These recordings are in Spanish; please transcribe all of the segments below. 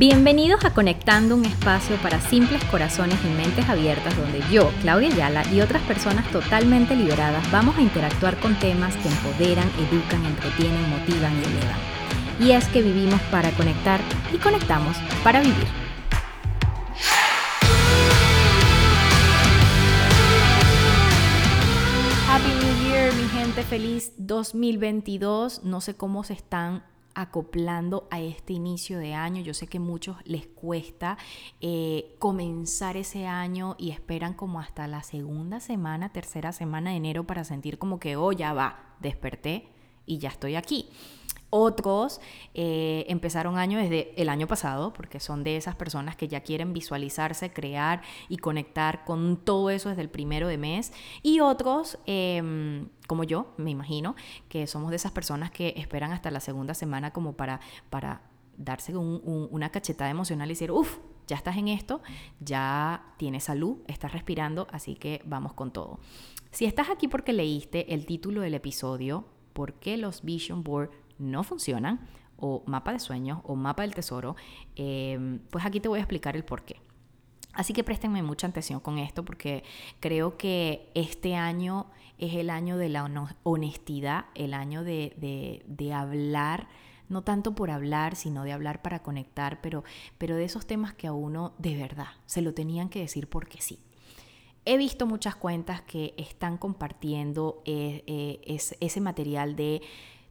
Bienvenidos a Conectando un espacio para simples corazones y mentes abiertas donde yo, Claudia Ayala y otras personas totalmente liberadas vamos a interactuar con temas que empoderan, educan, entretienen, motivan y elevan. Y es que vivimos para conectar y conectamos para vivir. Happy New Year, mi gente feliz 2022. No sé cómo se están acoplando a este inicio de año. Yo sé que muchos les cuesta eh, comenzar ese año y esperan como hasta la segunda semana, tercera semana de enero para sentir como que, oh, ya va, desperté y ya estoy aquí. Otros eh, empezaron año desde el año pasado, porque son de esas personas que ya quieren visualizarse, crear y conectar con todo eso desde el primero de mes. Y otros, em, como yo, me imagino, que somos de esas personas que esperan hasta la segunda semana como para, para darse una cachetada emocional y decir, uff, ya estás en esto, ya tienes salud, estás respirando, así que vamos con todo. Si estás aquí porque leíste el título del episodio, ¿por qué los Vision Board no funcionan, o mapa de sueños, o mapa del tesoro, em, pues aquí te voy a explicar el por qué. Así que préstenme mucha atención con esto porque creo que este año es el año de la honestidad, el año de, de, hablar, no tanto por hablar, sino de hablar para conectar, pero, pero de esos temas que a uno de verdad se lo tenían que decir porque sí. He visto muchas cuentas que están compartiendo eh, eh, ese material de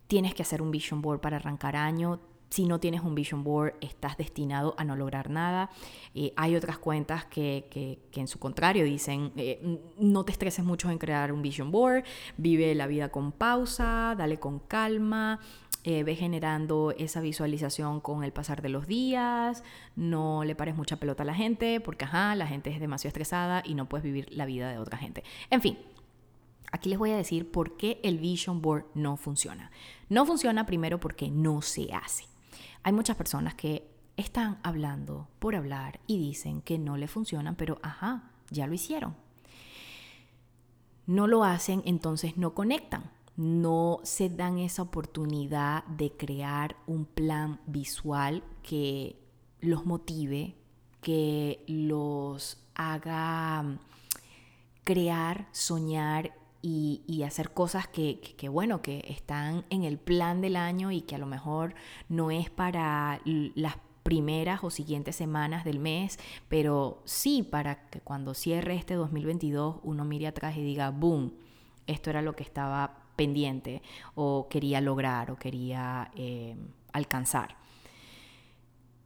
tienes que hacer un vision board para arrancar año. Si no tienes un vision board, estás destinado a no lograr nada. Eh, hay otras cuentas que, en su contrario dicen, eh, no te estreses mucho en crear un vision board, vive la vida con pausa, dale con calma, eh, ve generando esa visualización con el pasar de los días, no le pares mucha pelota a la gente, porque ajá, la gente es demasiado estresada y no puedes vivir la vida de otra gente. En fin, Aquí les voy a decir por qué el Vision Board no funciona. No funciona primero porque no se hace. Hay muchas personas que están hablando por hablar y dicen que no le funcionan, pero ajá, ya lo hicieron. No lo hacen, entonces no conectan. No se dan esa oportunidad de crear un plan visual que los motive, que los haga crear, soñar y, hacer cosas que, bueno, que están en el plan del año y que a lo mejor no es para las primeras o siguientes semanas del mes, pero sí para que cuando cierre este 2022 uno mire atrás y diga, boom, esto era lo que estaba pendiente o quería lograr o quería eh, alcanzar.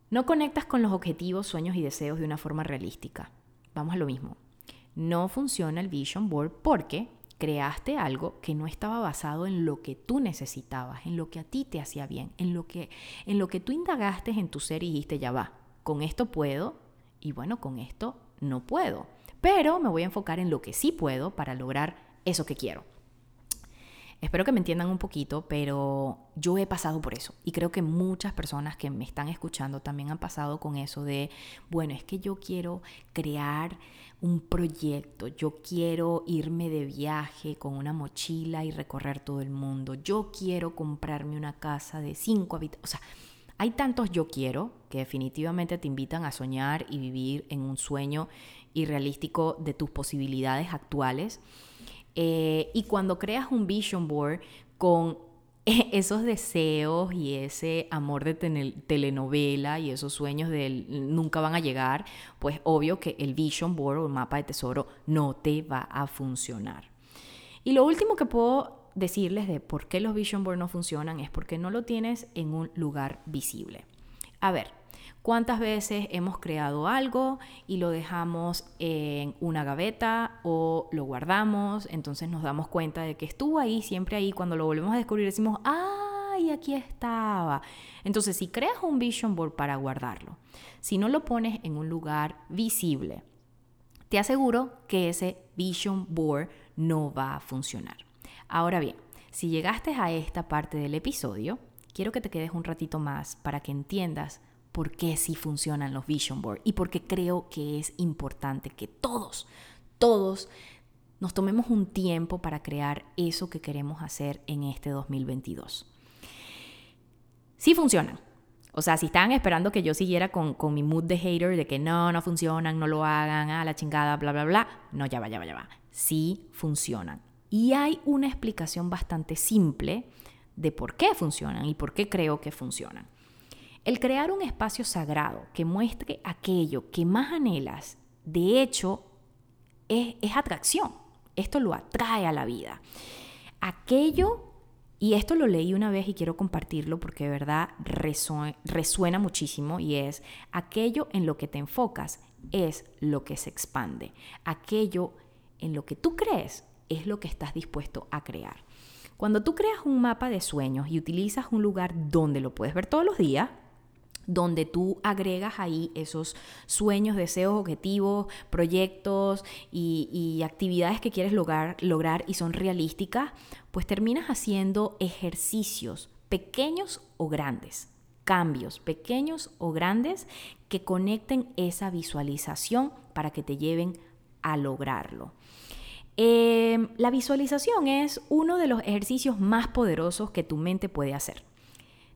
No conectas con los objetivos, sueños y deseos de una forma realística. Vamos a lo mismo. No funciona el Vision Board porque creaste algo que no estaba basado en lo que tú necesitabas, en lo que a ti te hacía bien, en lo que, en lo que tú indagaste en tu ser y dijiste, ya va, con esto puedo y bueno, con esto no puedo. Pero me voy a enfocar en lo que sí puedo para lograr eso que quiero. Espero que me entiendan un poquito, pero yo he pasado por eso. Y creo que muchas personas que me están escuchando también han pasado con eso de, bueno, es que yo quiero crear un proyecto, yo quiero irme de viaje con una mochila y recorrer todo el mundo, yo quiero comprarme una casa de cinco habitaciones, o sea, hay tantos yo quiero que definitivamente te invitan a soñar y vivir en un sueño irrealístico de tus posibilidades actuales eh, y cuando creas un vision board con esos deseos y ese amor de telenovela y esos sueños de nunca van a llegar, pues obvio que el vision board o el mapa de tesoro no te va a funcionar. Y lo último que puedo decirles de por qué los vision board no funcionan es porque no lo tienes en un lugar visible. A ver, ¿Cuántas veces hemos creado algo y lo dejamos en una gaveta o lo guardamos? Entonces nos damos cuenta de que estuvo ahí, siempre ahí. Cuando lo volvemos a descubrir decimos, ¡ay, aquí estaba! Entonces, si creas un vision board para guardarlo, si no lo pones en un lugar visible, te aseguro que ese vision board no va a funcionar. Ahora bien, si llegaste a esta parte del episodio, quiero que te quedes un ratito más para que entiendas por qué sí funcionan los vision board y por qué creo que es importante que todos, todos nos tomemos un tiempo para crear eso que queremos hacer en este 2022. Sí funcionan. O sea, si estaban esperando que yo siguiera con, con, mi mood de hater, de que no, no funcionan, no lo hagan, a la chingada, bla, bla, bla, no, ya va, ya va, ya va. Sí funcionan. Y hay una explicación bastante simple de por qué funcionan y por qué creo que funcionan. El crear un espacio sagrado que muestre aquello que más anhelas, de hecho, es, atracción. Esto lo atrae a la vida. Aquello y esto lo leí una vez y quiero compartirlo porque de verdad resuena, muchísimo y es aquello en lo que te enfocas es lo que se expande. Aquello en lo que tú crees es lo que estás dispuesto a crear. Cuando tú creas un mapa de sueños y utilizas un lugar donde lo puedes ver todos los días, donde tú agregas ahí esos sueños, deseos, objetivos, proyectos y, actividades que quieres lograr, lograr y son realísticas, pues terminas haciendo ejercicios pequeños o grandes, cambios pequeños o grandes que conecten esa visualización para que te lleven a lograrlo. Em, la visualización es uno de los ejercicios más poderosos que tu mente puede hacer.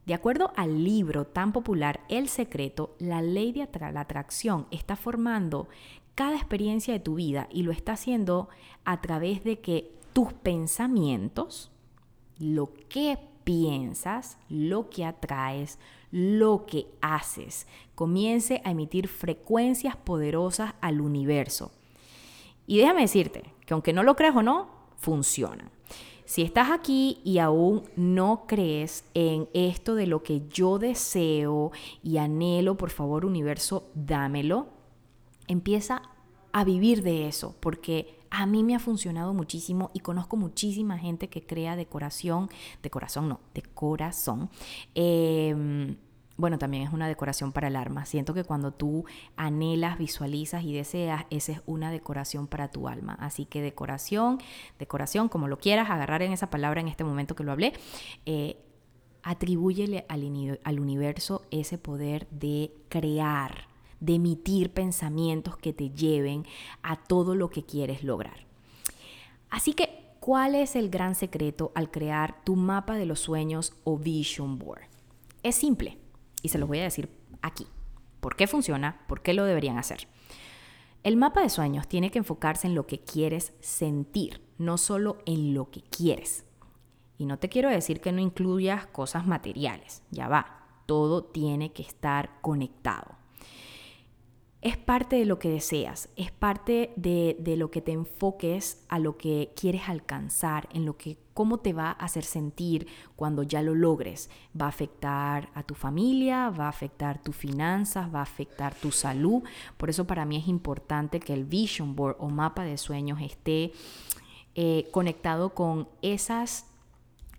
De acuerdo al libro tan popular El Secreto, la ley de la atracción está formando cada experiencia de tu vida y lo está haciendo a través de que tus pensamientos, lo que piensas, lo que atraes, lo que haces, comience a emitir frecuencias poderosas al universo. Y déjame decirte que aunque no lo creas o no, funciona. Si estás aquí y aún no crees en esto de lo que yo deseo y anhelo, por favor universo, dámelo, empieza a vivir de eso, porque a mí me ha funcionado muchísimo y conozco muchísima gente que crea decoración, de corazón no, de corazón. Eh, bueno, también es una decoración para el alma. Siento que cuando tú anhelas, visualizas y deseas, esa es una decoración para tu alma. Así que decoración, decoración, como lo quieras, agarrar en esa palabra en este momento que lo hablé, eh, atribúyele al, al universo ese poder de crear, de emitir pensamientos que te lleven a todo lo que quieres lograr. Así que, ¿cuál es el gran secreto al crear tu mapa de los sueños o vision board? Es simple y se los voy a decir aquí. ¿Por qué funciona? ¿Por qué lo deberían hacer? El mapa de sueños tiene que enfocarse en lo que quieres sentir, no solo en lo que quieres. Y no te quiero decir que no incluyas cosas materiales, ya va, todo tiene que estar conectado es parte de lo que deseas, es parte de, lo que te enfoques a lo que quieres alcanzar, en lo que cómo te va a hacer sentir cuando ya lo logres. Va a afectar a tu familia, va a afectar tus finanzas, va a afectar tu salud. Por eso para mí es importante que el vision board o mapa de sueños esté eh, conectado con esas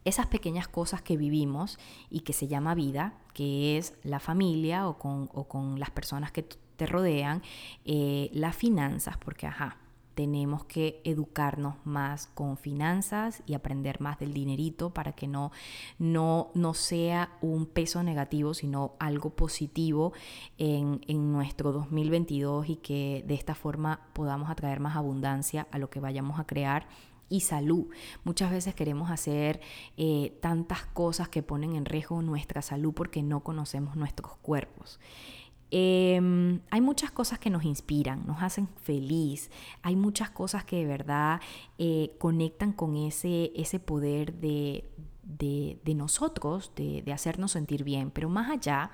esas pequeñas cosas que vivimos y que se llama vida, que es la familia o con, o con las personas que te rodean, eh, las finanzas, porque ajá, tenemos que educarnos más con finanzas y aprender más del dinerito para que no, no, no sea un peso negativo, sino algo positivo en, en, nuestro 2022 y que de esta forma podamos atraer más abundancia a lo que vayamos a crear y salud. Muchas veces queremos hacer eh, tantas cosas que ponen en riesgo nuestra salud porque no conocemos nuestros cuerpos. Em, hay muchas cosas que nos inspiran, nos hacen feliz, hay muchas cosas que de verdad eh, conectan con ese, ese poder de, de, nosotros, de, de, hacernos sentir bien, pero más allá,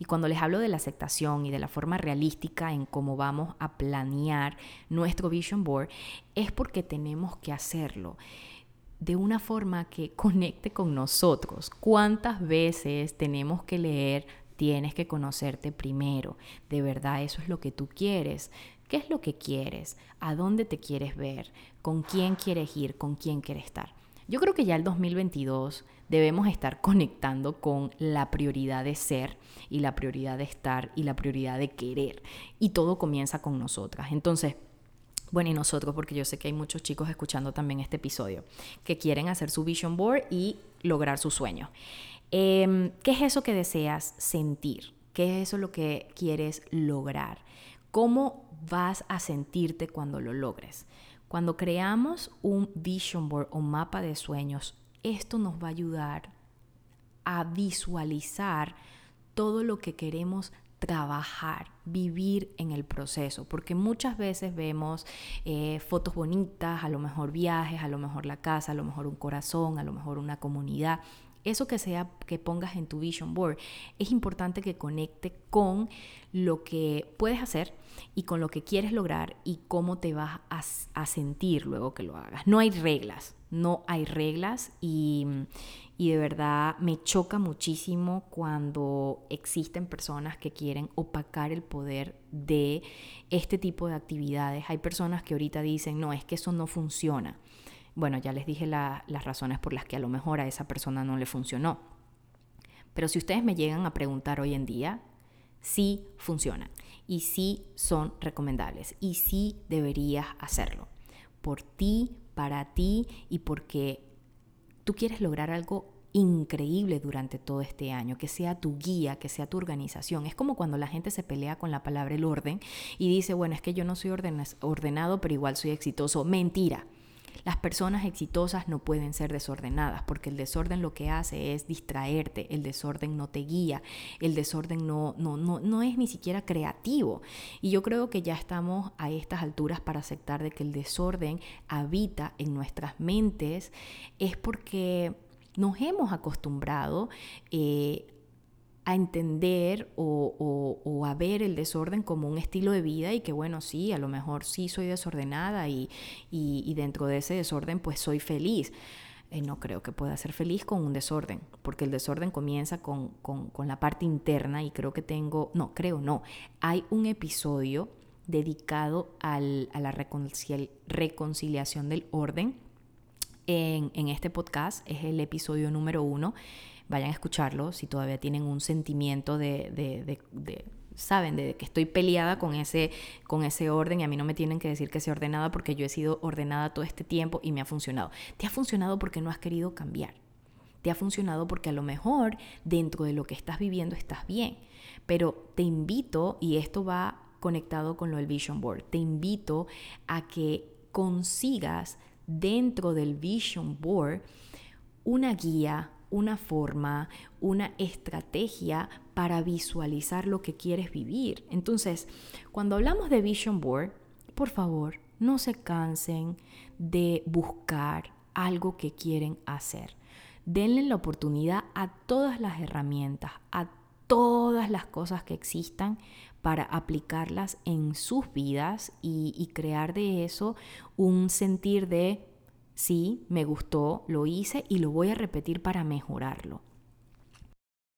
y cuando les hablo de la aceptación y de la forma realística en cómo vamos a planear nuestro vision board, es porque tenemos que hacerlo de una forma que conecte con nosotros. ¿Cuántas veces tenemos que leer Tienes que conocerte primero. De verdad, eso es lo que tú quieres. ¿Qué es lo que quieres? ¿A dónde te quieres ver? ¿Con quién quieres ir? ¿Con quién quieres estar? Yo creo que ya el 2022 debemos estar conectando con la prioridad de ser y la prioridad de estar y la prioridad de querer. Y todo comienza con nosotras. Entonces, bueno, y nosotros, porque yo sé que hay muchos chicos escuchando también este episodio, que quieren hacer su vision board y lograr su sueño. Em, ¿Qué es eso que deseas sentir? ¿Qué es eso lo que quieres lograr? ¿Cómo vas a sentirte cuando lo logres? Cuando creamos un vision board o mapa de sueños, esto nos va a ayudar a visualizar todo lo que queremos trabajar, vivir en el proceso, porque muchas veces vemos eh, fotos bonitas, a lo mejor viajes, a lo mejor la casa, a lo mejor un corazón, a lo mejor una comunidad. Eso que sea que pongas en tu vision board, es importante que conecte con lo que puedes hacer y con lo que quieres lograr y cómo te vas a, sentir luego que lo hagas. No hay reglas, no hay reglas y, y de verdad me choca muchísimo cuando existen personas que quieren opacar el poder de este tipo de actividades. Hay personas que ahorita dicen, no, es que eso no funciona. Bueno, ya les dije las razones por las que a lo mejor a esa persona no le funcionó. Pero si ustedes me llegan a preguntar hoy en día, sí funcionan y sí son recomendables y sí deberías hacerlo. Por ti, para ti y porque tú quieres lograr algo increíble durante todo este año, que sea tu guía, que sea tu organización. Es como cuando la gente se pelea con la palabra el orden y dice, bueno, es que yo no soy ordenado, pero igual soy exitoso. Mentira. Las personas exitosas no pueden ser desordenadas porque el desorden lo que hace es distraerte, el desorden no te guía, el desorden no, no, no, no es ni siquiera creativo. Y yo creo que ya estamos a estas alturas para aceptar de que el desorden habita en nuestras mentes, es porque nos hemos acostumbrado eh, a entender o, a ver el desorden como un estilo de vida y que bueno, sí, a lo mejor sí soy desordenada y, dentro de ese desorden pues soy feliz. Eh, no creo que pueda ser feliz con un desorden, porque el desorden comienza con, la parte interna y creo que tengo, no, creo no, hay un episodio dedicado a la reconciliación del orden en, en este podcast, es el episodio número uno vayan a escucharlo si todavía tienen un sentimiento de, de, saben, de que estoy peleada con ese, con ese orden y a mí no me tienen que decir que sea ordenada porque yo he sido ordenada todo este tiempo y me ha funcionado. Te ha funcionado porque no has querido cambiar. Te ha funcionado porque a lo mejor dentro de lo que estás viviendo estás bien. Pero te invito, y esto va conectado con lo del Vision Board, te invito a que consigas dentro del Vision Board una guía, una forma, una estrategia para visualizar lo que quieres vivir. Entonces, cuando hablamos de Vision Board, por favor, no se cansen de buscar algo que quieren hacer. Denle la oportunidad a todas las herramientas, a todas las cosas que existan para aplicarlas en sus vidas y, y crear de eso un sentir de sí, me gustó, lo hice y lo voy a repetir para mejorarlo.